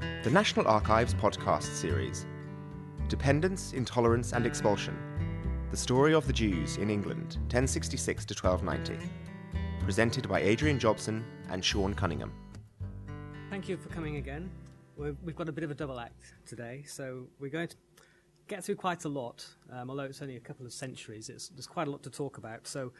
The National Archives podcast series Dependence, Intolerance and Expulsion The Story of the Jews in England, 1066 to 1290. Presented by Adrian Jobson and Sean Cunningham. Thank you for coming again. we have got a bit of a double act today, so we're going to get through quite a lot, um, although it's only a couple of centuries. There's quite a lot to talk about. So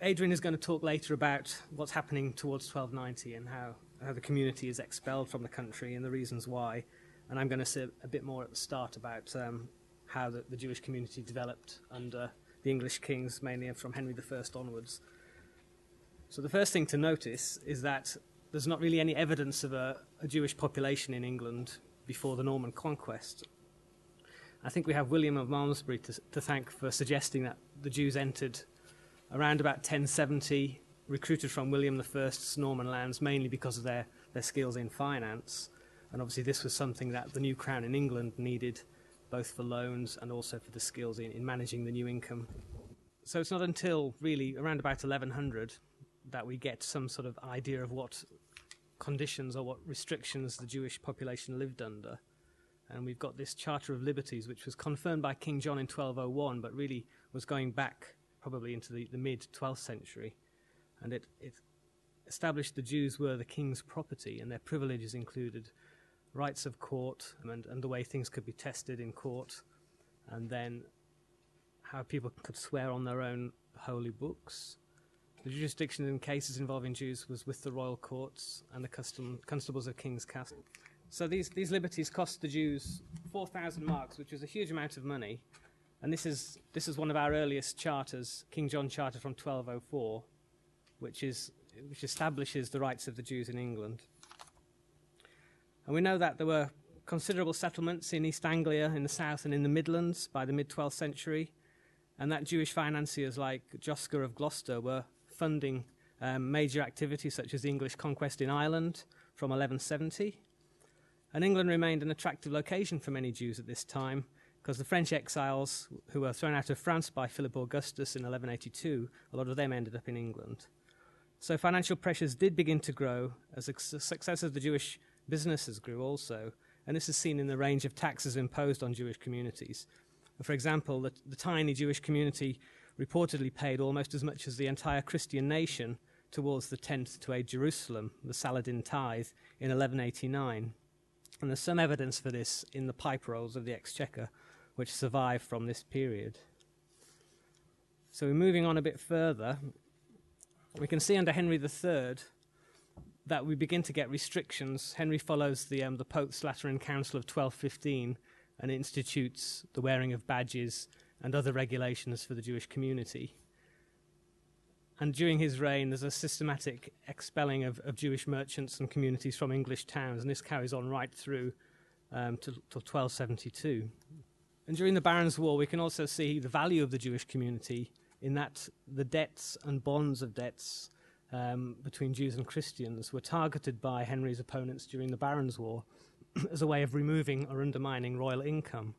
Adrian is going to talk later about what's happening towards 1290 and how, how the community is expelled from the country and the reasons why. And I'm going to say a bit more at the start about um, how the, the, Jewish community developed under the English kings, mainly from Henry I onwards. So the first thing to notice is that there's not really any evidence of a, a Jewish population in England before the Norman conquest. I think we have William of Malmesbury to, to thank for suggesting that the Jews entered around about 1070, recruited from William I's Norman lands mainly because of their, their skills in finance. And obviously, this was something that the new crown in England needed, both for loans and also for the skills in, in managing the new income. So it's not until really around about 1100 that we get some sort of idea of what conditions or what restrictions the Jewish population lived under. And we've got this Charter of Liberties, which was confirmed by King John in 1201, but really was going back probably into the, the mid 12th century, and it, it established the Jews were the king's property, and their privileges included rights of court and, and the way things could be tested in court, and then how people could swear on their own holy books. The jurisdiction in cases involving Jews was with the royal courts and the custom, constables of King's Castle. So these, these liberties cost the Jews 4,000 marks, which was a huge amount of money, and this is, this is one of our earliest charters, King John Charter from 1204, which, is, which establishes the rights of the Jews in England. And we know that there were considerable settlements in East Anglia, in the south, and in the Midlands by the mid 12th century, and that Jewish financiers like Josca of Gloucester were funding um, major activities such as the English conquest in Ireland from 1170. And England remained an attractive location for many Jews at this time, because the French exiles who were thrown out of France by Philip Augustus in 1182, a lot of them ended up in England. So financial pressures did begin to grow as the success of the Jewish businesses grew also, and this is seen in the range of taxes imposed on Jewish communities. For example, the, the tiny Jewish community reportedly paid almost as much as the entire Christian nation towards the tenth to aid Jerusalem, the Saladin tithe, in 1189. And there's some evidence for this in the pipe rolls of the Exchequer, which survive from this period. So, we're moving on a bit further, we can see under Henry III that we begin to get restrictions. Henry follows the, um, the Pope's Lateran Council of 1215 and institutes the wearing of badges and other regulations for the Jewish community. And during his reign, there's a systematic expelling of, of Jewish merchants and communities from English towns, and this carries on right through um, to, to 1272. And during the Barons' War, we can also see the value of the Jewish community in that the debts and bonds of debts um, between Jews and Christians were targeted by Henry's opponents during the Barons' War as a way of removing or undermining royal income.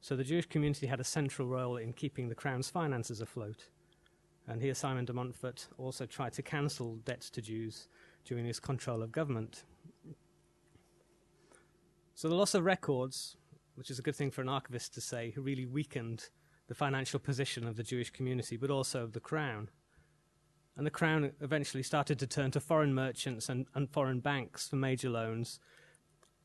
So the Jewish community had a central role in keeping the crown's finances afloat. And here Simon de Montfort also tried to cancel debts to Jews during his control of government. So the loss of records which is a good thing for an archivist to say, really weakened the financial position of the Jewish community, but also of the crown. And the crown eventually started to turn to foreign merchants and, and foreign banks for major loans.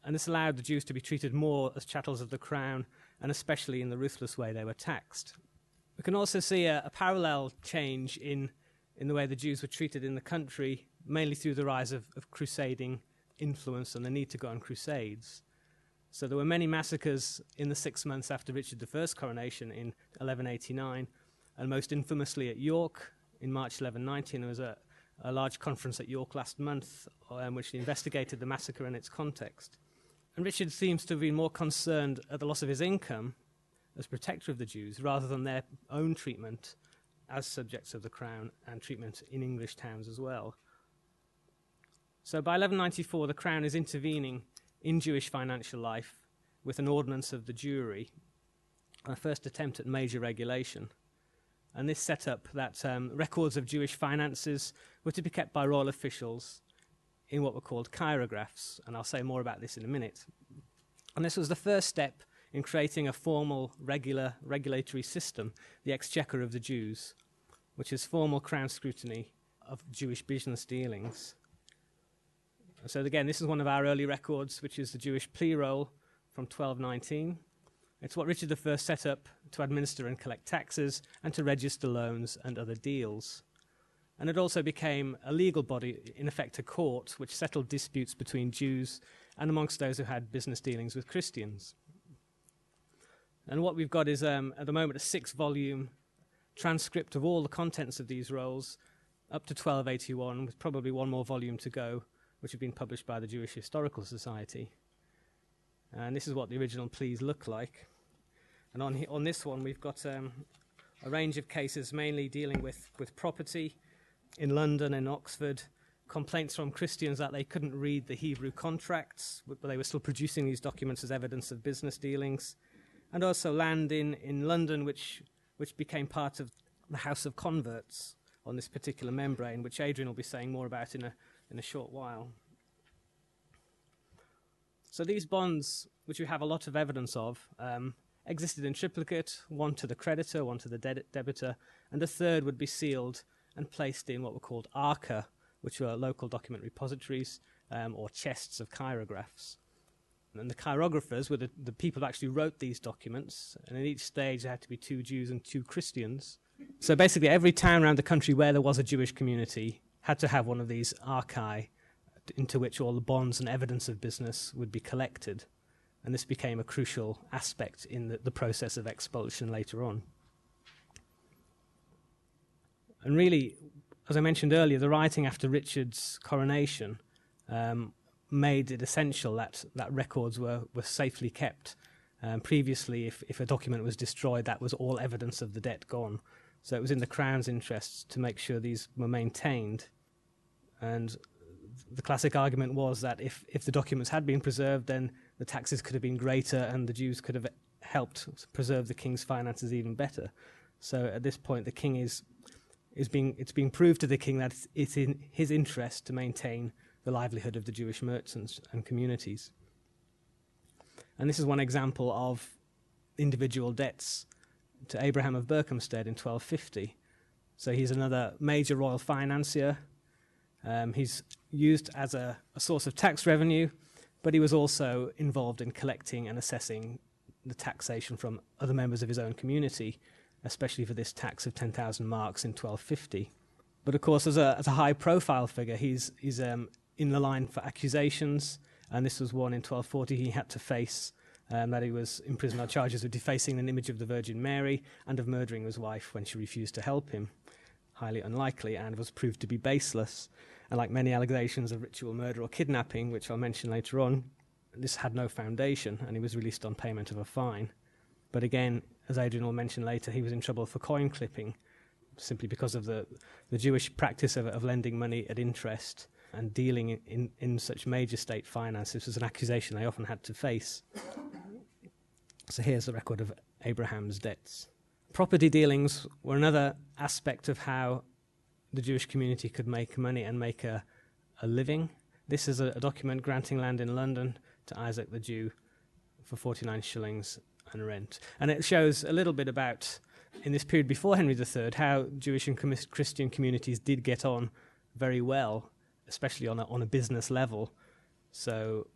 And this allowed the Jews to be treated more as chattels of the crown, and especially in the ruthless way they were taxed. We can also see a, a parallel change in, in the way the Jews were treated in the country, mainly through the rise of, of crusading influence and the need to go on crusades. So there were many massacres in the six months after Richard I's coronation in 1189, and most infamously at York in March 1119. There was a, a large conference at York last month um, which investigated the massacre and its context. And Richard seems to have been more concerned at the loss of his income as protector of the Jews rather than their own treatment as subjects of the crown and treatment in English towns as well. So by 1194, the crown is intervening in Jewish financial life with an ordinance of the Jewry, a first attempt at major regulation. And this set up that um, records of Jewish finances were to be kept by royal officials in what were called chirographs, and I'll say more about this in a minute. And this was the first step in creating a formal, regular regulatory system, the exchequer of the Jews, which is formal crown scrutiny of Jewish business dealings. So again, this is one of our early records, which is the Jewish plea roll from 1219. It's what Richard I set up to administer and collect taxes and to register loans and other deals. And it also became a legal body, in effect a court, which settled disputes between Jews and amongst those who had business dealings with Christians. And what we've got is, um, at the moment, a six volume transcript of all the contents of these rolls up to 1281, with probably one more volume to go, which have been published by the Jewish Historical Society. And this is what the original pleas look like. And on, on this one, we've got um, a range of cases mainly dealing with, with property in London and Oxford, complaints from Christians that they couldn't read the Hebrew contracts, but they were still producing these documents as evidence of business dealings, and also land in, in London, which, which became part of the House of Converts on this particular membrane, which Adrian will be saying more about in a, in a short while. So these bonds, which we have a lot of evidence of, um, existed in triplicate, one to the creditor, one to the de- debitor, and a third would be sealed and placed in what were called arca, which were local document repositories um, or chests of chirographs. And the chirographers were the, the people who actually wrote these documents, and in each stage there had to be two Jews and two Christians. So basically, every town around the country where there was a Jewish community had to have one of these archi into which all the bonds and evidence of business would be collected. And this became a crucial aspect in the, the process of expulsion later on. And really, as I mentioned earlier, the writing after Richard's coronation um, made it essential that, that records were, were safely kept. Um, previously, if, if a document was destroyed, that was all evidence of the debt gone. So it was in the Crown's interests to make sure these were maintained. And the classic argument was that if, if the documents had been preserved, then the taxes could have been greater and the Jews could have helped preserve the king's finances even better. So at this point, the king is, is being, it's being proved to the king that it's in his interest to maintain the livelihood of the Jewish merchants and communities. And this is one example of individual debts to Abraham of Berkhamsted in 1250. So he's another major royal financier. Um, he's used as a, a source of tax revenue, but he was also involved in collecting and assessing the taxation from other members of his own community, especially for this tax of 10,000 marks in 1250. But of course, as a, as a high profile figure, he's, he's um, in the line for accusations, and this was one in 1240 he had to face um, that he was imprisoned on charges of defacing an image of the Virgin Mary and of murdering his wife when she refused to help him. Highly unlikely, and was proved to be baseless. And like many allegations of ritual murder or kidnapping, which I'll mention later on, this had no foundation, and he was released on payment of a fine. But again, as Adrian will mention later, he was in trouble for coin clipping, simply because of the, the Jewish practice of, of lending money at interest and dealing in, in, such major state finance. This was an accusation they often had to face. So here's the record of Abraham's debts. Property dealings were another aspect of how the Jewish community could make money and make a, a living. This is a, a document granting land in London to Isaac the Jew for 49 shillings and rent. And it shows a little bit about, in this period before Henry III, how Jewish and Christian communities did get on very well, especially on a, on a business level. So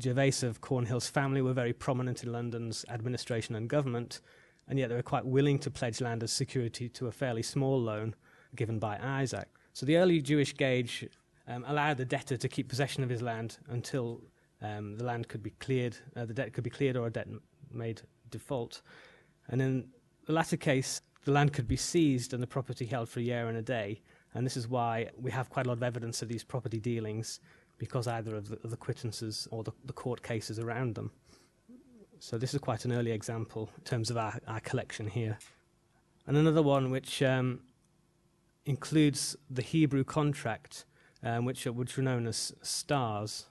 Gervase of Cornhill's family were very prominent in London's administration and government, and yet they were quite willing to pledge land as security to a fairly small loan given by Isaac. So the early Jewish gage um, allowed the debtor to keep possession of his land until um, the land could be cleared, uh, the debt could be cleared or a debt made default. And in the latter case, the land could be seized and the property held for a year and a day. And this is why we have quite a lot of evidence of these property dealings because either of the, of the quittances or the, the, court cases around them. So this is quite an early example in terms of our, our collection here. And another one which um, includes the Hebrew contract, um, which, are, which were known as stars.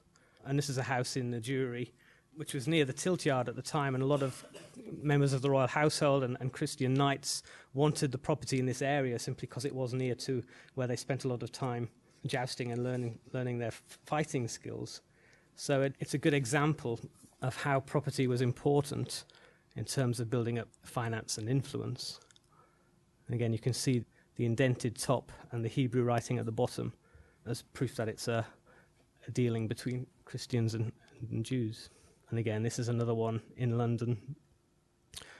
And this is a house in the Jewry, which was near the tilt yard at the time, and a lot of members of the royal household and, and Christian knights wanted the property in this area simply because it was near to where they spent a lot of time jousting and learning, learning their fighting skills. So it, it's a good example of how property was important in terms of building up finance and influence. And again, you can see the indented top and the Hebrew writing at the bottom as proof that it's a, a dealing between Christians and, and Jews. And again, this is another one in London.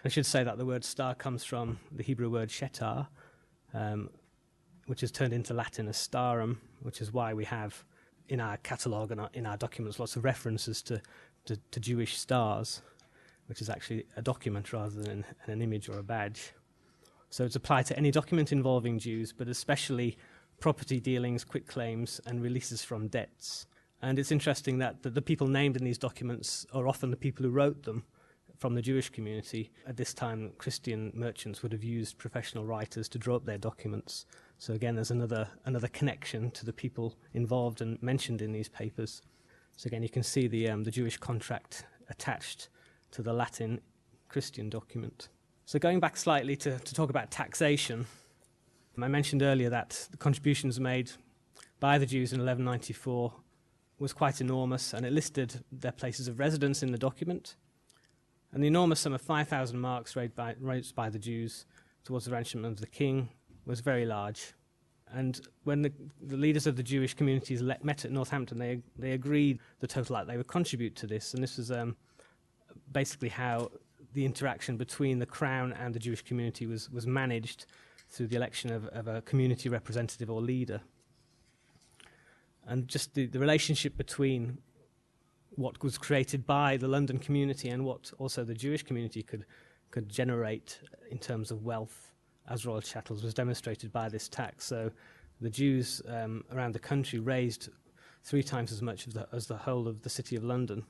I should say that the word star comes from the Hebrew word shetar, um, which is turned into Latin as starum, which is why we have in our catalogue and in our documents lots of references to, to, to, Jewish stars, which is actually a document rather than an image or a badge. So it's applied to any document involving Jews, but especially property dealings, quit claims, and releases from debts. And it's interesting that the, the people named in these documents are often the people who wrote them from the Jewish community. At this time, Christian merchants would have used professional writers to draw up their documents. So again, there's another another connection to the people involved and mentioned in these papers. So again, you can see the um, the Jewish contract attached to the Latin Christian document. So going back slightly to, to talk about taxation, I mentioned earlier that the contributions made by the Jews in 1194 was quite enormous, and it listed their places of residence in the document. And the enormous sum of 5,000 marks raised by, raised by the Jews towards the ransom of the king was very large. And when the, the leaders of the Jewish communities met at Northampton, they, they agreed the total that they would contribute to this. And this was um, basically how the interaction between the Crown and the Jewish community was, was managed through the election of, of a community representative or leader and just the, the relationship between what was created by the London community and what also the Jewish community could could generate in terms of wealth as royal chattels was demonstrated by this tax. So the Jews um, around the country raised three times as much the, as the whole of the city of London,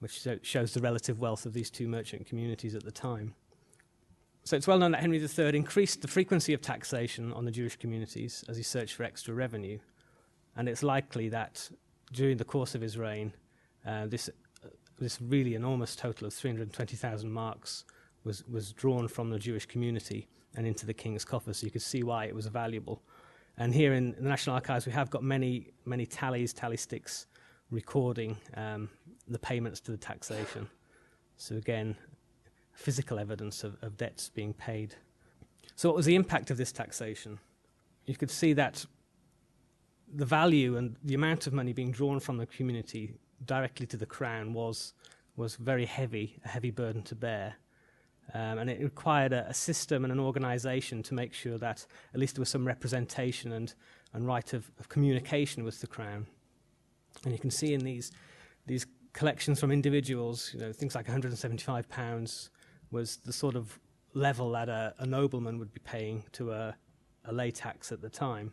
which shows the relative wealth of these two merchant communities at the time. So it's well known that Henry III increased the frequency of taxation on the Jewish communities as he searched for extra revenue and it's likely that during the course of his reign, uh, this uh, this really enormous total of 320,000 marks was was drawn from the Jewish community and into the king's coffers. So you could see why it was valuable. And here in the National Archives, we have got many many tallies, tally sticks, recording um, the payments to the taxation. So again, physical evidence of, of debts being paid. So what was the impact of this taxation? You could see that the value and the amount of money being drawn from the community directly to the crown was was very heavy, a heavy burden to bear. Um, and it required a, a, system and an organisation to make sure that at least there was some representation and, and right of, of communication with the crown. And you can see in these these collections from individuals, you know, things like 175 pounds was the sort of level that a, a nobleman would be paying to a, a lay tax at the time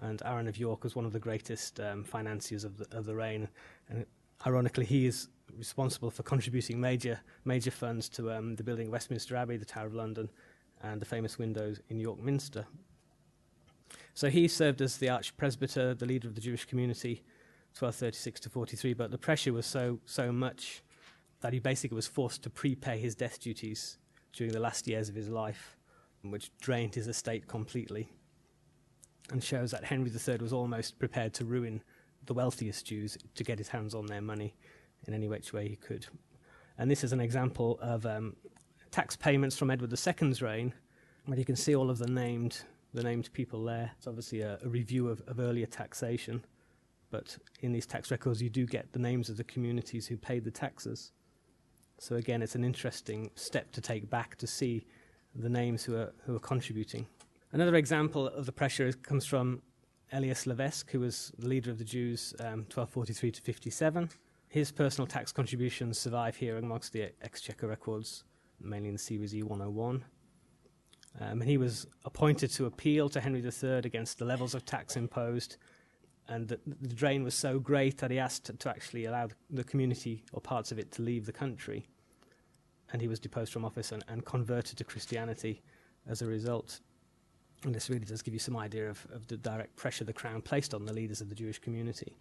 and Aaron of York was one of the greatest um, financiers of the, of the reign. And ironically, he is responsible for contributing major major funds to um, the building of Westminster Abbey, the Tower of London, and the famous windows in York Minster. So he served as the archpresbyter, the leader of the Jewish community, 1236 to 43. But the pressure was so so much that he basically was forced to prepay his death duties during the last years of his life, which drained his estate completely and shows that Henry III was almost prepared to ruin the wealthiest Jews to get his hands on their money in any which way he could. And this is an example of um, tax payments from Edward II's reign, where you can see all of the named the named people there. It's obviously a, a review of, of earlier taxation, but in these tax records you do get the names of the communities who paid the taxes. So again, it's an interesting step to take back to see the names who are who are contributing. Another example of the pressure comes from Elias Levesque, who was the leader of the Jews um, 1243 to 57. His personal tax contributions survive here amongst the Exchequer records, mainly in Series E 101. Um, and he was appointed to appeal to Henry III against the levels of tax imposed, and the, the drain was so great that he asked to, to actually allow the, the, community or parts of it to leave the country. And he was deposed from office and, and converted to Christianity as a result. And this really does give you some idea of, of the direct pressure the Crown placed on the leaders of the Jewish community.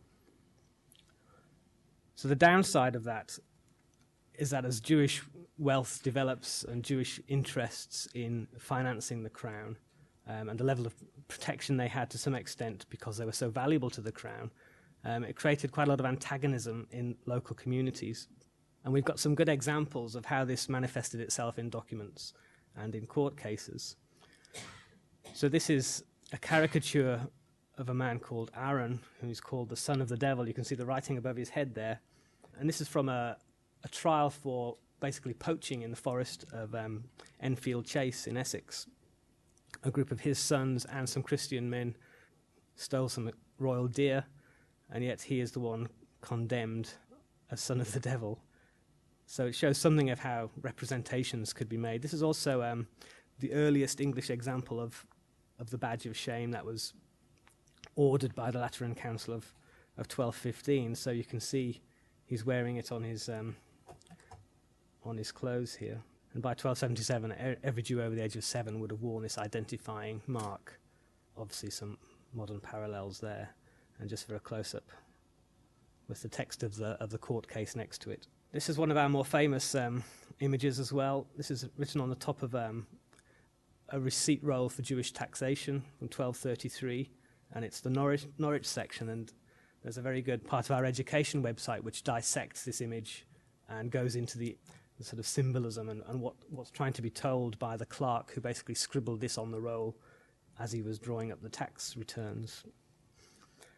So, the downside of that is that as Jewish wealth develops and Jewish interests in financing the Crown um, and the level of protection they had to some extent because they were so valuable to the crown, um, it created quite a lot of antagonism in local communities. And we've got some good examples of how this manifested itself in documents and in court cases. So, this is a caricature of a man called Aaron, who's called the son of the devil. You can see the writing above his head there. And this is from a, a trial for basically poaching in the forest of um, Enfield Chase in Essex. A group of his sons and some Christian men stole some royal deer, and yet he is the one condemned as son of the devil. So it shows something of how representations could be made. This is also um, the earliest English example of, of the badge of shame that was ordered by the Lateran Council of, of 1215. So you can see he's wearing it on his um, on his clothes here. And by 1277, every Jew over the age of seven would have worn this identifying mark. Obviously, some modern parallels there. And just for a close up, with the text of the of the court case next to it. This is one of our more famous um, images as well. This is written on the top of um, a receipt roll for Jewish taxation from 1233, and it's the Norwich, Norwich section. And there's a very good part of our education website which dissects this image and goes into the, the sort of symbolism and, and what, what's trying to be told by the clerk who basically scribbled this on the roll as he was drawing up the tax returns.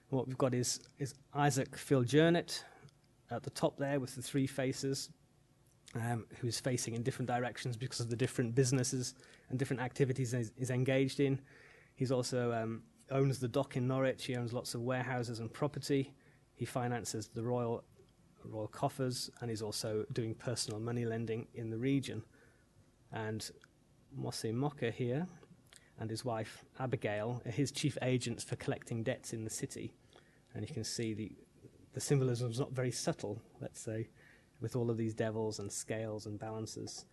What we've got is, is Isaac fil Jurnet at the top there with the three faces, um, who is facing in different directions because of the different businesses and different activities he's, engaged in. He's also um, owns the dock in Norwich. He owns lots of warehouses and property. He finances the royal royal coffers, and he's also doing personal money lending in the region. And Mosse Mokke here and his wife Abigail are his chief agents for collecting debts in the city. And you can see the the symbolism is not very subtle, let's say, with all of these devils and scales and balances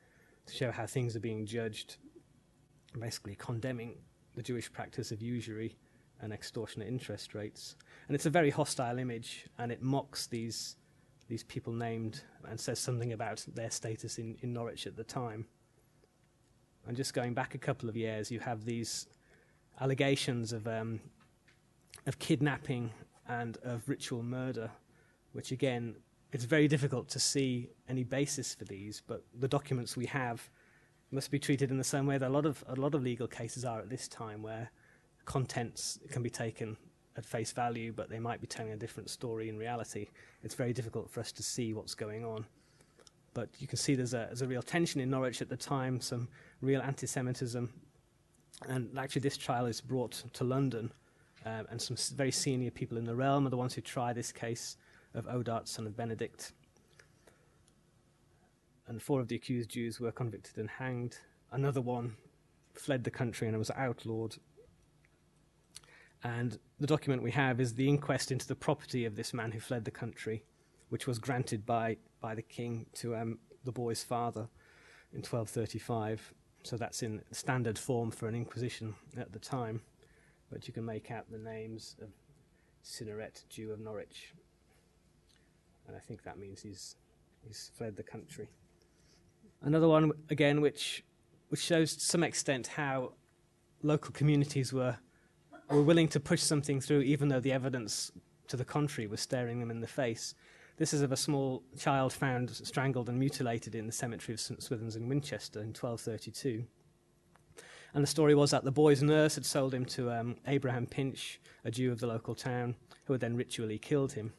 to show how things are being judged, basically condemning the Jewish practice of usury and extortionate interest rates. And it's a very hostile image, and it mocks these, these people named and says something about their status in, in Norwich at the time. And just going back a couple of years, you have these allegations of, um, of kidnapping and of ritual murder, which again, it's very difficult to see any basis for these, but the documents we have must be treated in the same way that a lot of, a lot of legal cases are at this time, where contents can be taken at face value, but they might be telling a different story in reality. It's very difficult for us to see what's going on. But you can see there's a, there's a real tension in Norwich at the time, some real anti Semitism. And actually, this trial is brought to London, um, and some very senior people in the realm are the ones who try this case of Odart, son of Benedict. And four of the accused Jews were convicted and hanged. Another one fled the country and was outlawed and the document we have is the inquest into the property of this man who fled the country, which was granted by, by the king to um, the boy's father in 1235. So that's in standard form for an inquisition at the time. But you can make out the names of Cineret, Jew of Norwich. And I think that means he's, he's fled the country. Another one, again, which, which shows to some extent how local communities were were willing to push something through even though the evidence to the contrary was staring them in the face. This is of a small child found strangled and mutilated in the cemetery of St Swithun's in Winchester in 1232. And the story was that the boy's nurse had sold him to um, Abraham Pinch, a Jew of the local town, who had then ritually killed him.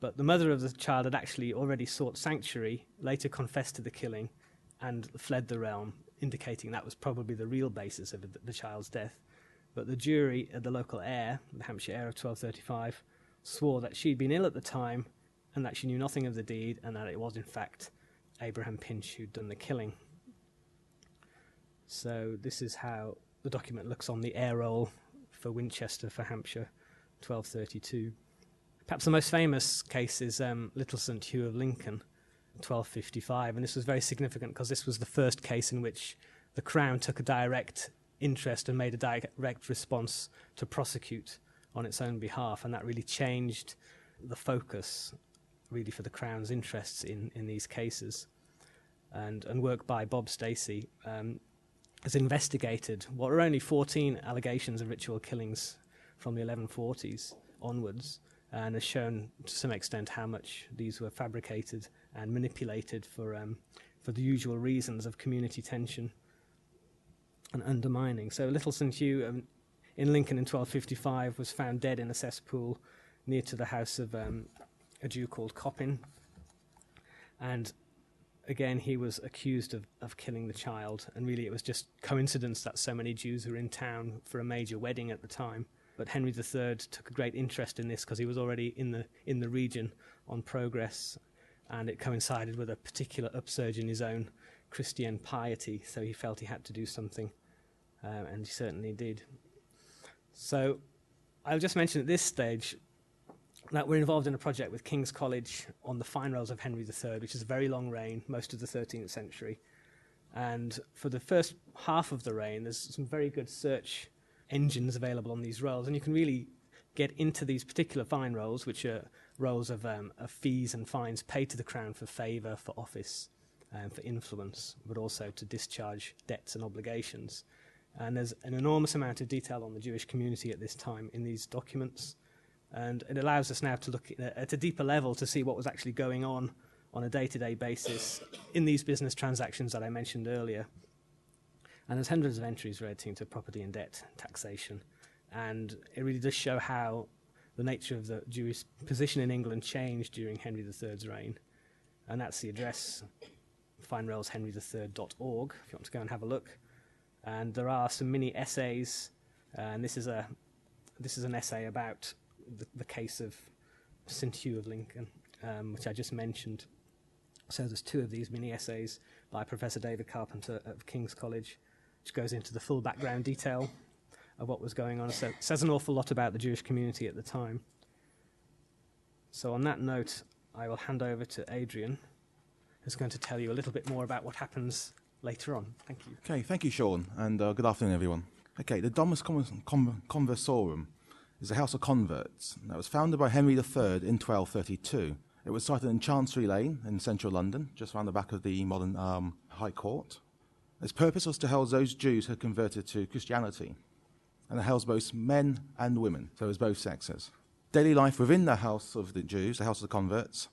But the mother of the child had actually already sought sanctuary, later confessed to the killing, and fled the realm, indicating that was probably the real basis of the child's death. But the jury at the local eyre, the Hampshire eyre of 1235, swore that she'd been ill at the time and that she knew nothing of the deed and that it was, in fact, Abraham Pinch who'd done the killing. So, this is how the document looks on the eyre roll for Winchester for Hampshire, 1232. Perhaps the most famous case is um, Little St Hugh of Lincoln, 1255, and this was very significant because this was the first case in which the Crown took a direct interest and made a direct response to prosecute on its own behalf, and that really changed the focus, really, for the Crown's interests in, in these cases. And, and work by Bob Stacey um, has investigated what are only 14 allegations of ritual killings from the 1140s onwards and has shown to some extent how much these were fabricated and manipulated for, um, for the usual reasons of community tension and undermining. So Little St Hugh um, in Lincoln in 1255 was found dead in a cesspool near to the house of um, a Jew called Coppin. And again, he was accused of, of killing the child, and really it was just coincidence that so many Jews were in town for a major wedding at the time. But Henry III took a great interest in this because he was already in the, in the region on progress, and it coincided with a particular upsurge in his own Christian piety, so he felt he had to do something, um, and he certainly did. So I'll just mention at this stage that we're involved in a project with King's College on the fine rolls of Henry III, which is a very long reign, most of the 13th century. And for the first half of the reign, there's some very good search engines available on these rolls, and you can really get into these particular fine rolls, which are rolls of, um, of fees and fines paid to the crown for favour, for office, um, for influence, but also to discharge debts and obligations. And there's an enormous amount of detail on the Jewish community at this time in these documents. And it allows us now to look at a deeper level to see what was actually going on on a day to day basis in these business transactions that I mentioned earlier. And there's hundreds of entries relating to property and debt taxation. And it really does show how the nature of the Jewish position in England changed during Henry III's reign. And that's the address, finerollshenry3rd.org, if you want to go and have a look. And there are some mini essays, uh, and this is, a, this is an essay about the, the case of St. Hugh of Lincoln, um, which I just mentioned. So there's two of these mini essays by Professor David Carpenter of King's College, which goes into the full background detail of what was going on. So it says an awful lot about the Jewish community at the time. So on that note, I will hand over to Adrian, who's going to tell you a little bit more about what happens later on. Thank you. Okay, thank you, Sean, and uh, good afternoon, everyone. Okay, the Domus Conversorum is a house of converts that was founded by Henry III in 1232. It was sited in Chancery Lane in central London, just around the back of the modern um, High Court. Its purpose was to house those Jews who had converted to Christianity, and it housed both men and women, so it was both sexes. Daily life within the house of the Jews, the house of the converts,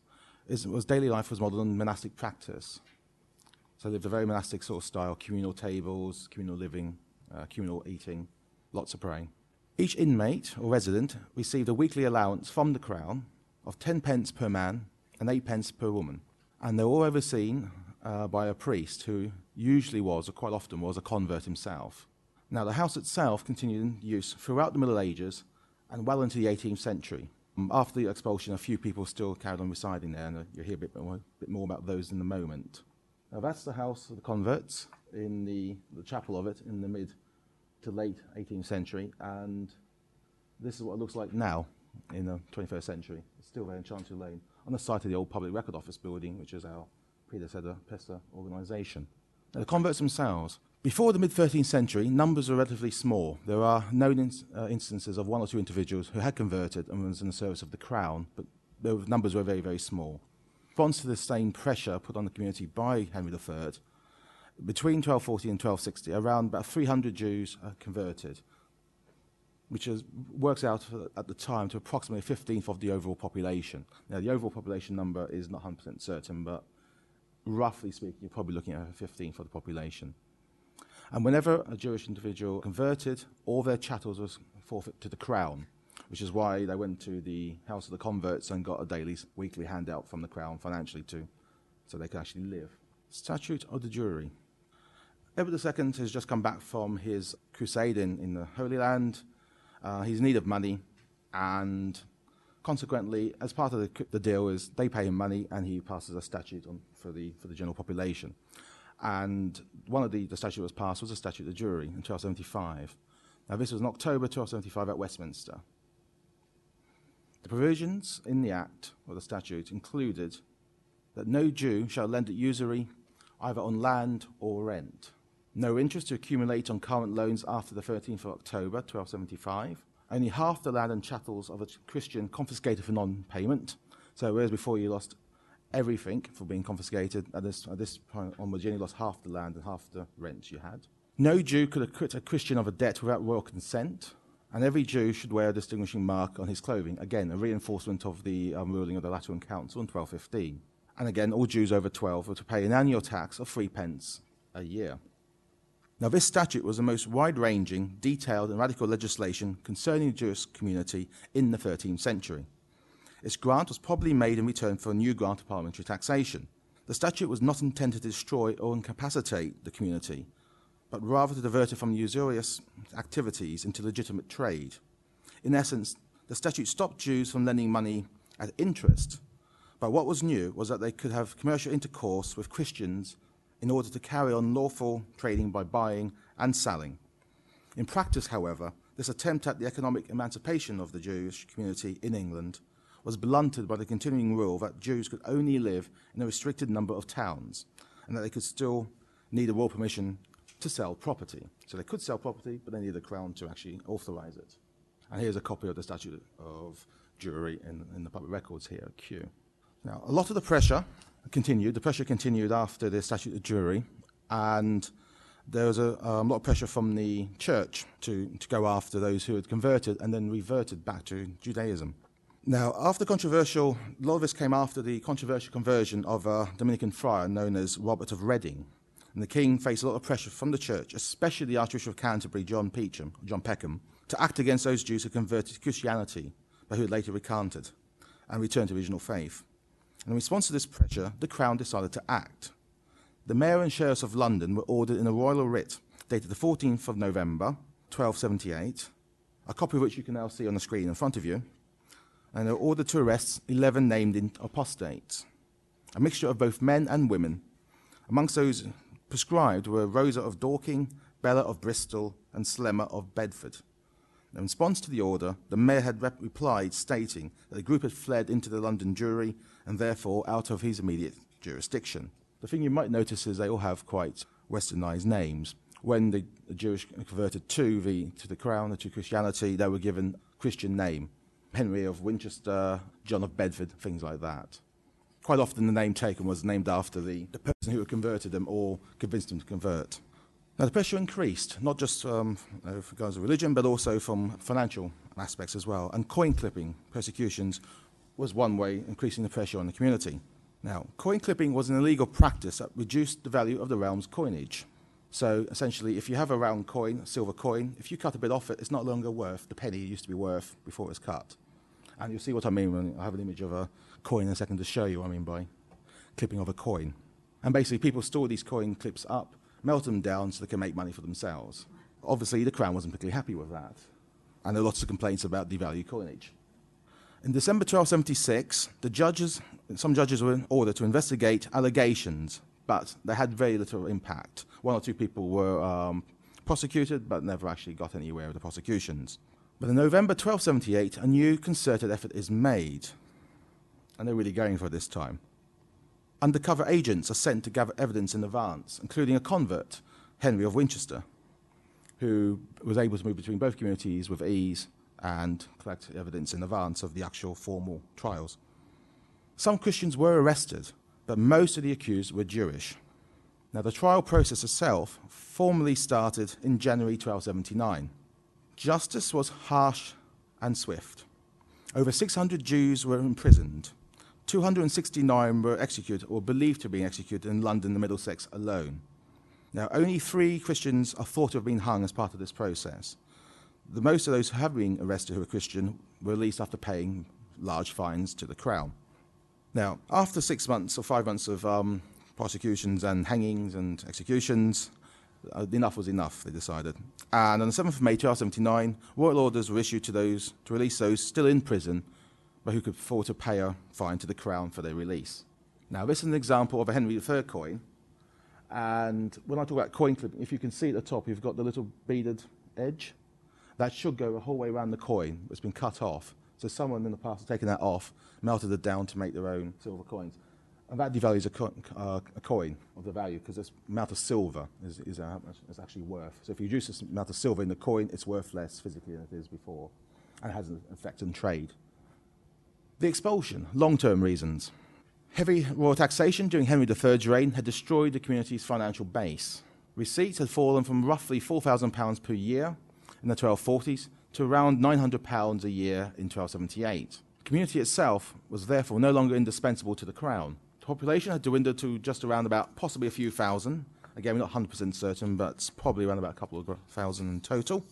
is, was daily life was modeled on monastic practice. So they lived a very monastic sort of style, communal tables, communal living, uh, communal eating, lots of praying. Each inmate or resident received a weekly allowance from the Crown of 10 pence per man and 8 pence per woman. And they were all overseen uh, by a priest who usually was, or quite often was, a convert himself. Now, the house itself continued in use throughout the Middle Ages and well into the 18th century. Um, after the expulsion, a few people still carried on residing there, and you'll hear a bit more, bit more about those in a moment. Now, that's the house of the converts in the, the chapel of it in the mid to late 18th century, and this is what it looks like now in the 21st century. It's still there in Chancery Lane, on the site of the old Public Record Office building, which is our predecessor organisation. The converts themselves. Before the mid 13th century, numbers were relatively small. There are known uh, instances of one or two individuals who had converted and was in the service of the crown, but the numbers were very, very small. Response to the same pressure put on the community by Henry III, between 1240 and 1260, around about 300 Jews are converted, which is, works out at the time to approximately a 15th of the overall population. Now, the overall population number is not 100% certain, but roughly speaking, you're probably looking at 15 for the population. And whenever a Jewish individual converted, all their chattels was forfeit to the crown, which is why they went to the House of the Converts and got a daily, weekly handout from the crown financially too, so they could actually live. Statute of the Jewry. Edward II has just come back from his crusade in, in the Holy Land. Uh, he's in need of money, and consequently, as part of the, the, deal, is they pay him money and he passes a statute on for the for the general population. And one of the, the statute was passed was a statute of the Jewry in 1275. Now, this was in October 1275 at Westminster. The provisions in the Act or the statute included that no Jew shall lend at usury either on land or rent no interest to accumulate on current loans after the 13th of October 1275. Only half the land and chattels of a Christian confiscated for non payment. So, whereas before you lost everything for being confiscated, at this, at this point onwards, you only lost half the land and half the rent you had. No Jew could acquit a Christian of a debt without royal consent, and every Jew should wear a distinguishing mark on his clothing. Again, a reinforcement of the um, ruling of the Lateran Council in 1215. And again, all Jews over 12 were to pay an annual tax of three pence a year. Now, this statute was the most wide ranging, detailed, and radical legislation concerning the Jewish community in the 13th century. Its grant was probably made in return for a new grant of parliamentary taxation. The statute was not intended to destroy or incapacitate the community, but rather to divert it from usurious activities into legitimate trade. In essence, the statute stopped Jews from lending money at interest, but what was new was that they could have commercial intercourse with Christians in order to carry on lawful trading by buying and selling. In practice, however, this attempt at the economic emancipation of the Jewish community in England was blunted by the continuing rule that Jews could only live in a restricted number of towns and that they could still need a royal permission to sell property. So they could sell property, but they needed the crown to actually authorize it. And here's a copy of the statute of Jewry in, in the public records here, Kew. Now, a lot of the pressure continued. The pressure continued after the statute of Jewry, and there was a um, lot of pressure from the church to, to go after those who had converted and then reverted back to Judaism. Now, after controversial, a lot of this came after the controversial conversion of a Dominican friar known as Robert of Reading. And the king faced a lot of pressure from the church, especially the Archbishop of Canterbury, John Peacham, John Peckham, to act against those Jews who converted to Christianity, but who had later recanted and returned to original faith. In response to this pressure, the Crown decided to act. The Mayor and Sheriffs of London were ordered in a royal writ dated the 14th of November, 1278, a copy of which you can now see on the screen in front of you, and they were ordered to arrest 11 named apostates, a mixture of both men and women. Amongst those prescribed were Rosa of Dorking, Bella of Bristol, and Slemmer of Bedford. In response to the order, the mayor had rep- replied stating that the group had fled into the London Jewry and therefore out of his immediate jurisdiction. The thing you might notice is they all have quite westernized names. When the, the Jewish converted to the, to the crown to Christianity, they were given Christian name. Henry of Winchester, John of Bedford, things like that. Quite often the name taken was named after the, the person who had converted them or convinced them to convert. Now, the pressure increased, not just um, with regards to religion, but also from financial aspects as well. And coin clipping persecutions was one way increasing the pressure on the community. Now, coin clipping was an illegal practice that reduced the value of the realm's coinage. So essentially, if you have a round coin, a silver coin, if you cut a bit off it, it's not longer worth the penny it used to be worth before it was cut. And you'll see what I mean when I have an image of a coin in a second to show you what I mean by clipping of a coin. And basically, people store these coin clips up, melt them down so they can make money for themselves. Obviously, the Crown wasn't particularly happy with that. And there are lots of complaints about devalued coinage. In December 1276, the judges, some judges were ordered to investigate allegations, but they had very little impact. One or two people were um, prosecuted, but never actually got anywhere with the prosecutions. But in November 1278, a new concerted effort is made, and they're really going for it this time. Undercover agents are sent to gather evidence in advance, including a convert, Henry of Winchester, who was able to move between both communities with ease and collect evidence in advance of the actual formal trials. Some Christians were arrested, but most of the accused were Jewish. Now, the trial process itself formally started in January 1279. Justice was harsh and swift. Over 600 Jews were imprisoned. 269 were executed or believed to be executed in London and Middlesex alone. Now, only three Christians are thought to have been hung as part of this process the most of those who have been arrested who are Christian were released after paying large fines to the crown. Now, after six months or five months of um, prosecutions and hangings and executions, uh, enough was enough, they decided. And on the 7th of May 1279, royal orders were issued to those to release those still in prison, but who could afford to pay a fine to the crown for their release. Now, this is an example of a Henry III coin. And when I talk about coin clipping, if you can see at the top, you've got the little beaded edge that should go the whole way around the coin. It's been cut off. So someone in the past has taken that off, melted it down to make their own silver coins. And that devalues a, co- uh, a coin of the value because this amount of silver is, is, uh, is, actually worth. So if you reduce this amount of silver in the coin, it's worth less physically than it is before and it has an effect on trade. The expulsion, long term reasons. Heavy royal taxation during Henry III's reign had destroyed the community's financial base. Receipts had fallen from roughly £4,000 per year in the 1240s to around £900 a year in 1278. The community itself was therefore no longer indispensable to the crown. The population had dwindled to just around about possibly a few thousand. Again, we're not 100% certain, but probably around about a couple of thousand in total.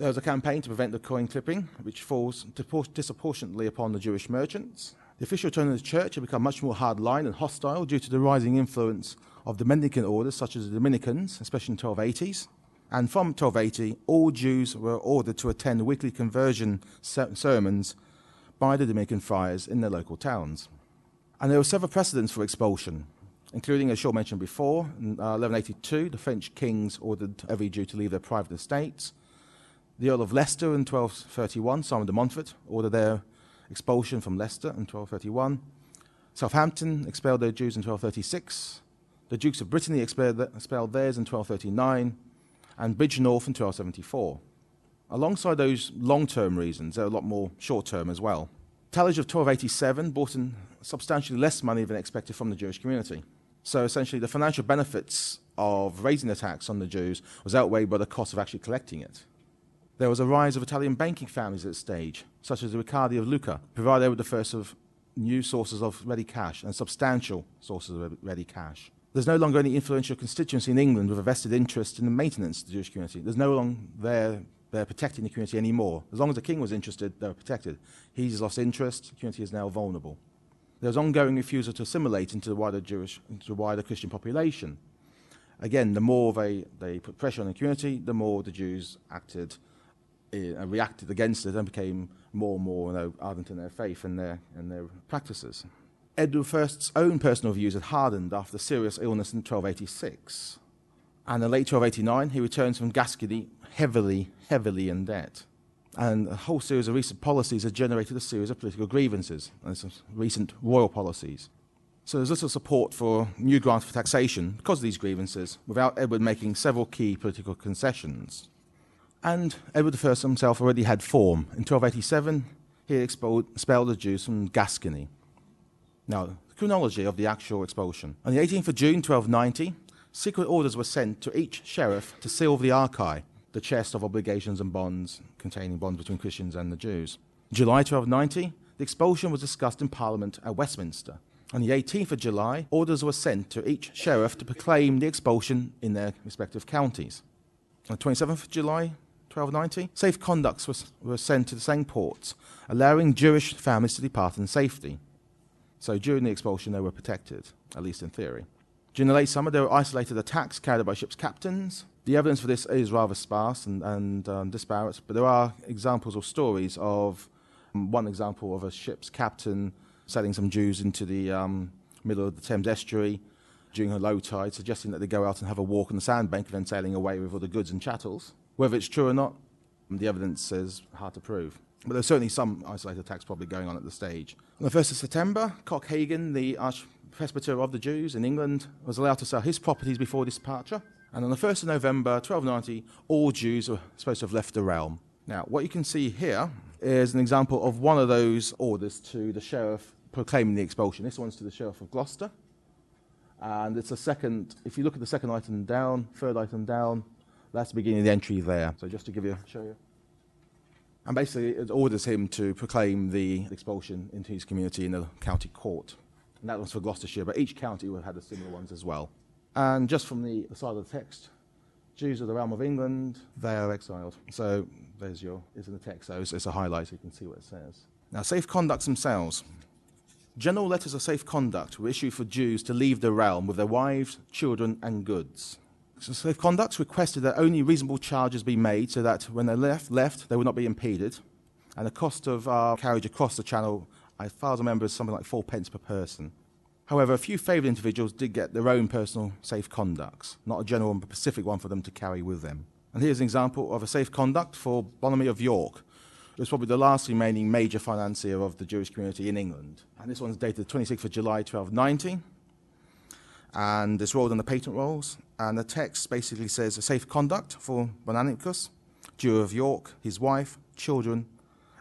There was a campaign to prevent the coin clipping, which falls disproportionately upon the Jewish merchants. The official tone of the church had become much more hardline and hostile due to the rising influence of mendicant orders, such as the Dominicans, especially in the 1280s. And from 1280, all Jews were ordered to attend weekly conversion sermons by the Dominican friars in their local towns. And there were several precedents for expulsion, including, as Shaw mentioned before, in uh, 1182, the French kings ordered every Jew to leave their private estates. The Earl of Leicester in 1231, Simon de Montfort, ordered their expulsion from Leicester in 1231. Southampton expelled their Jews in 1236. The Dukes of Brittany expelled, theirs in 1239. And Bridgnorth in 1274. Alongside those long term reasons, there are a lot more short term as well. Tallage of 1287 brought in substantially less money than expected from the Jewish community. So essentially, the financial benefits of raising the tax on the Jews was outweighed by the cost of actually collecting it. There was a rise of Italian banking families at stage, such as the Riccardi of Lucca, provided with the first of new sources of ready cash and substantial sources of ready cash. There's no longer any influential constituency in England with a vested interest in the maintenance of the Jewish community. There's no longer there they're protecting the community anymore. As long as the king was interested, they were protected. He's lost interest, the community is now vulnerable. There's ongoing refusal to assimilate into the wider Jewish, into the wider Christian population. Again, the more they, they put pressure on the community, the more the Jews acted reacted against it and became more and more you know, ardent in their faith and their, and their practices. Edward I's own personal views had hardened after serious illness in 1286. And in late 1289, he returns from Gascony heavily, heavily in debt. And a whole series of recent policies had generated a series of political grievances, and some recent royal policies. So there's little support for new grants for taxation because of these grievances, without Edward making several key political concessions. And Edward I himself already had form. In 1287, he expelled, the Jews from Gascony. Now, the chronology of the actual expulsion. On the 18th of June 1290, secret orders were sent to each sheriff to seal the archive, the chest of obligations and bonds containing bonds between Christians and the Jews. July 1290, the expulsion was discussed in Parliament at Westminster. On the 18th of July, orders were sent to each sheriff to proclaim the expulsion in their respective counties. On the 27th of July, 1290, safe conducts were, were sent to the same ports, allowing Jewish families to depart in safety. So during the expulsion, they were protected, at least in theory. During the late summer, there were isolated attacks carried out by ship's captains. The evidence for this is rather sparse and, and um, disparate, but there are examples or stories of um, one example of a ship's captain sailing some Jews into the um, middle of the Thames estuary during a low tide, suggesting that they go out and have a walk on the sandbank and then sailing away with all the goods and chattels. Whether it's true or not, the evidence is hard to prove. But there's certainly some isolated attacks probably going on at the stage. On the 1st of September, Cok Hagin, the Archpresbyter of the Jews in England, was allowed to sell his properties before departure. And on the 1st of November 1290, all Jews were supposed to have left the realm. Now, what you can see here is an example of one of those orders to the sheriff proclaiming the expulsion. This one's to the sheriff of Gloucester. And it's a second, if you look at the second item down, third item down, that's the beginning of the entry there. So just to give you, show you. And basically, it orders him to proclaim the expulsion into his community in the county court. And that was for Gloucestershire, but each county would have had similar ones as well. And just from the, side of the text, Jews of the realm of England, they are exiled. So there's your, it's in the text, so it's, it's a highlight so you can see what it says. Now, safe conducts themselves. General letters of safe conduct were issued for Jews to leave the realm with their wives, children, and goods. So safe conducts requested that only reasonable charges be made so that when they left, left they would not be impeded. And the cost of our carriage across the channel, as far as I remember, is something like four pence per person. However, a few favoured individuals did get their own personal safe conducts, not a general and specific one for them to carry with them. And here's an example of a safe conduct for Bonamy of York, who was probably the last remaining major financier of the Jewish community in England. And this one's dated 26th of July 1290 and it's rolled on the patent rolls. And the text basically says a safe conduct for Bonamicus, Jew of York, his wife, children,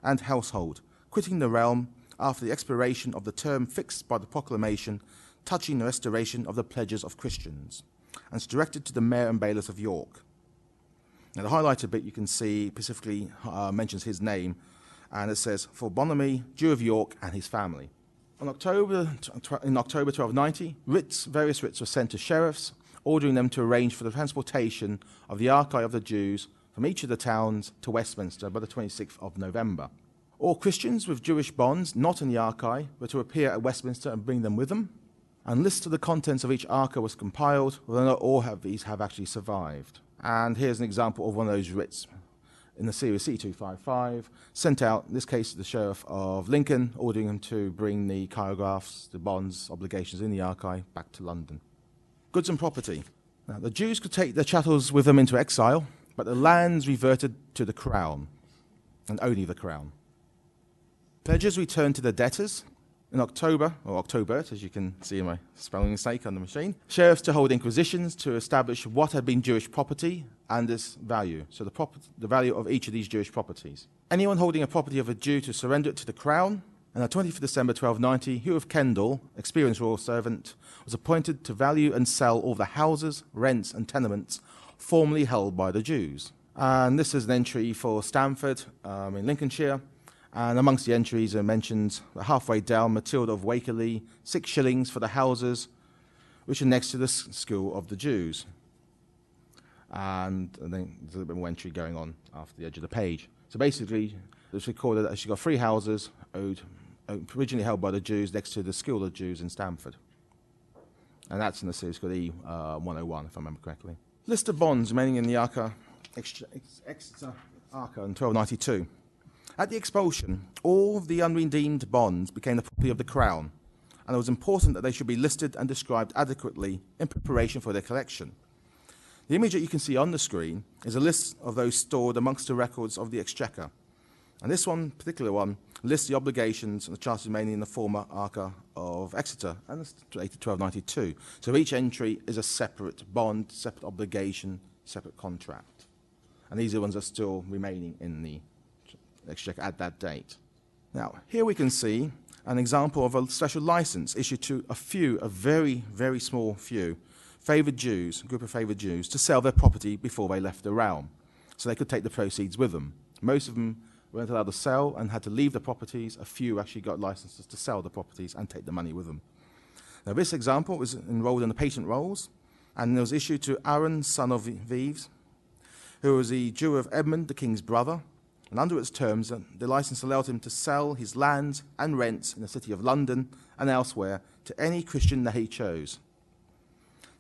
and household, quitting the realm after the expiration of the term fixed by the proclamation touching the restoration of the pledges of Christians, and it's directed to the mayor and bailiffs of York. Now, the highlighted bit you can see specifically uh, mentions his name, and it says, For Bonamy, Jew of York, and his family. On October, in October 1290, writs, various writs were sent to sheriffs, ordering them to arrange for the transportation of the archive of the Jews from each of the towns to Westminster by the 26th of November. All Christians with Jewish bonds not in the archive were to appear at Westminster and bring them with them. And list of the contents of each arca was compiled, although not all of these have actually survived. And here's an example of one of those writs in the series C255, sent out, in this case, to the Sheriff of Lincoln, ordering him to bring the chirographs, the bonds, obligations in the archive back to London. Goods and property. Now, the Jews could take their chattels with them into exile, but the lands reverted to the crown, and only the crown. Pledges returned to the debtors, in October, or Octobert, as you can see in my spelling mistake on the machine, sheriffs to hold inquisitions to establish what had been Jewish property and its value, so the, the value of each of these Jewish properties. Anyone holding a property of a Jew to surrender it to the crown, and on 20th December 1290, Hugh of Kendal, experienced royal servant, was appointed to value and sell all the houses, rents, and tenements formerly held by the Jews. And this is an entry for Stamford um, in Lincolnshire, and amongst the entries are mentioned halfway down Matilda of Wakerley, six shillings for the houses, which are next to the school of the Jews. And, and then there's a little bit more entry going on after the edge of the page. So basically, it's recorded that she got three houses owed, originally held by the Jews next to the school of Jews in Stamford. And that's in the series called E uh, 101, if I remember correctly. List of bonds remaining in the Arca, Exeter Arca in 1292. At the expulsion, all of the unredeemed bonds became the property of the Crown, and it was important that they should be listed and described adequately in preparation for their collection. The image that you can see on the screen is a list of those stored amongst the records of the Exchequer. And this one, particular one, lists the obligations and the charters remaining in the former Arca of Exeter, and it's dated 1292. So each entry is a separate bond, separate obligation, separate contract. And these are the ones that are still remaining in the Exchequer at that date. Now, here we can see an example of a special license issued to a few, a very, very small few, favoured Jews, a group of favoured Jews, to sell their property before they left the realm. So they could take the proceeds with them. Most of them weren't allowed to sell and had to leave the properties. A few actually got licenses to sell the properties and take the money with them. Now, this example was enrolled in the patent rolls and it was issued to Aaron, son of Vives, who was the Jew of Edmund, the king's brother, and under its terms, uh, the license allowed him to sell his lands and rents in the city of London and elsewhere to any Christian that he chose.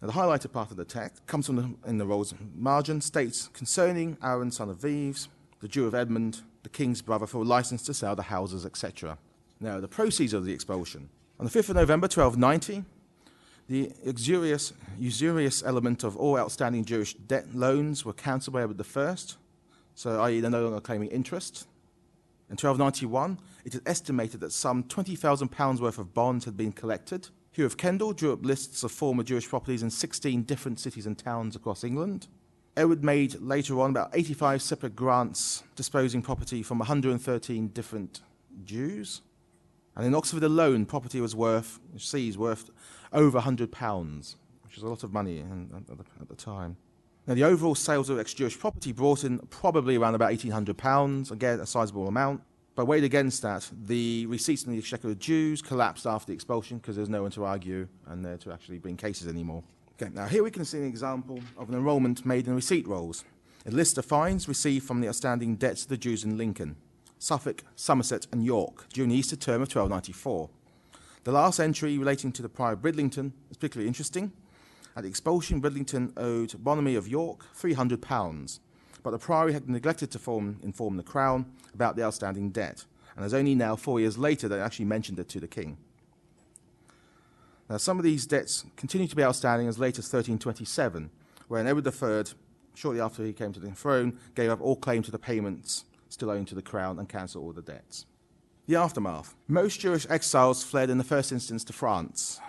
Now, the highlighted part of the text comes from the, in the rolls margin, states concerning Aaron, son of Vives, the Jew of Edmund, the king's brother, for a license to sell the houses, etc. Now, the proceeds of the expulsion. On the 5th of November 1290, the usurious, usurious element of all outstanding Jewish debt loans were cancelled by Edward I so i.e. they're no longer claiming interest. In 1291, it is estimated that some £20,000 worth of bonds had been collected. Hugh of Kendal drew up lists of former Jewish properties in 16 different cities and towns across England. Edward made later on about 85 separate grants disposing property from 113 different Jews. And in Oxford alone, property was worth, seized worth over £100, which is a lot of money at the time. Now, the overall sales of ex Jewish property brought in probably around about £1,800, again, a sizable amount. But weighed against that, the receipts from the Exchequer of Jews collapsed after the expulsion because there's no one to argue and there to actually bring cases anymore. Okay, now here we can see an example of an enrolment made in receipt rolls. A list of fines received from the outstanding debts of the Jews in Lincoln, Suffolk, Somerset, and York during the Easter term of 1294. The last entry relating to the prior of Bridlington is particularly interesting at the expulsion, Bridlington owed Bonamy of York £300, but the Priory had neglected to form, inform the Crown about the outstanding debt, and it was only now, four years later, that they actually mentioned it to the King. Now, some of these debts continue to be outstanding as late as 1327, when Edward III, shortly after he came to the throne, gave up all claim to the payments still owing to the Crown and cancelled all the debts. The aftermath. Most Jewish exiles fled in the first instance to France.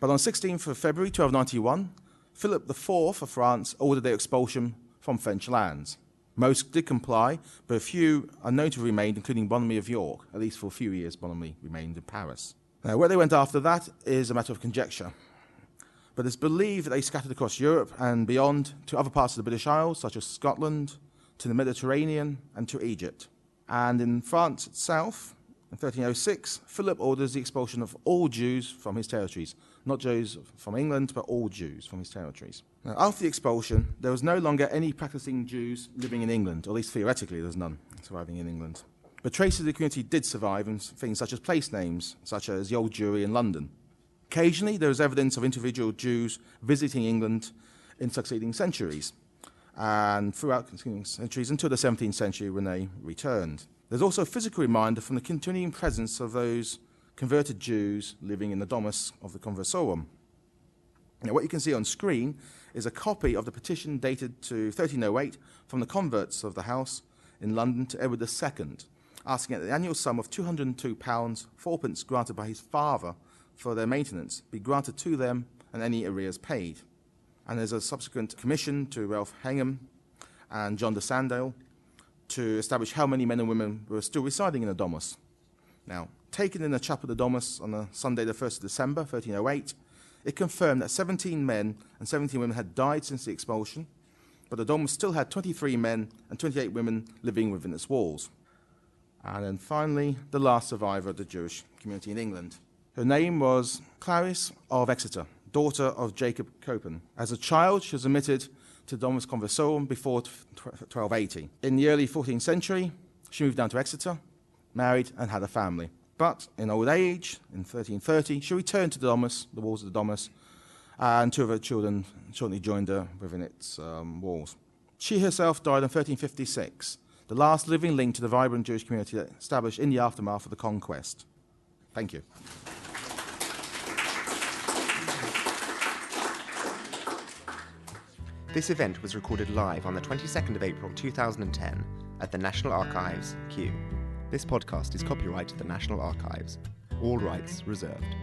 But on 16th of February 1291, Philip IV of France ordered their expulsion from French lands. Most did comply, but a few are known to have remained, including Bonamy of York. At least for a few years, Bonamy remained in Paris. Now, where they went after that is a matter of conjecture. but it's believed that they scattered across Europe and beyond to other parts of the British Isles, such as Scotland, to the Mediterranean, and to Egypt. And in France itself, in 1306, Philip orders the expulsion of all Jews from his territories, not Jews from England, but all Jews from his territories. Now, after the expulsion, there was no longer any practicing Jews living in England, or at least theoretically, there's none surviving in England. But traces of the community did survive in things such as place names, such as the Old Jewry in London. Occasionally, there is evidence of individual Jews visiting England in succeeding centuries, and throughout succeeding centuries until the 17th century when they returned. There's also a physical reminder from the continuing presence of those converted Jews living in the Domus of the Conversorum. Now, what you can see on screen is a copy of the petition dated to 1308 from the converts of the house in London to Edward II, asking that the annual sum of £202, fourpence granted by his father for their maintenance be granted to them and any arrears paid. And there's a subsequent commission to Ralph Hengham and John de Sandale to establish how many men and women were still residing in the Domus. Now, taken in the chapel of the Domus on the Sunday, the 1st of December, 1308, it confirmed that 17 men and 17 women had died since the expulsion, but the Domus still had 23 men and 28 women living within its walls. And then finally, the last survivor of the Jewish community in England. Her name was Clarice of Exeter, daughter of Jacob Copin. As a child, she was admitted to Domus Conversorum before 1280. In the early 14th century, she moved down to Exeter, married, and had a family. But in old age, in 1330, she returned to the Domus, the walls of the Domus, and two of her children shortly joined her within its um, walls. She herself died in 1356, the last living link to the vibrant Jewish community established in the aftermath of the conquest. Thank you. This event was recorded live on the 22nd of April 2010 at the National Archives, Kew. This podcast is copyright to the National Archives. All rights reserved.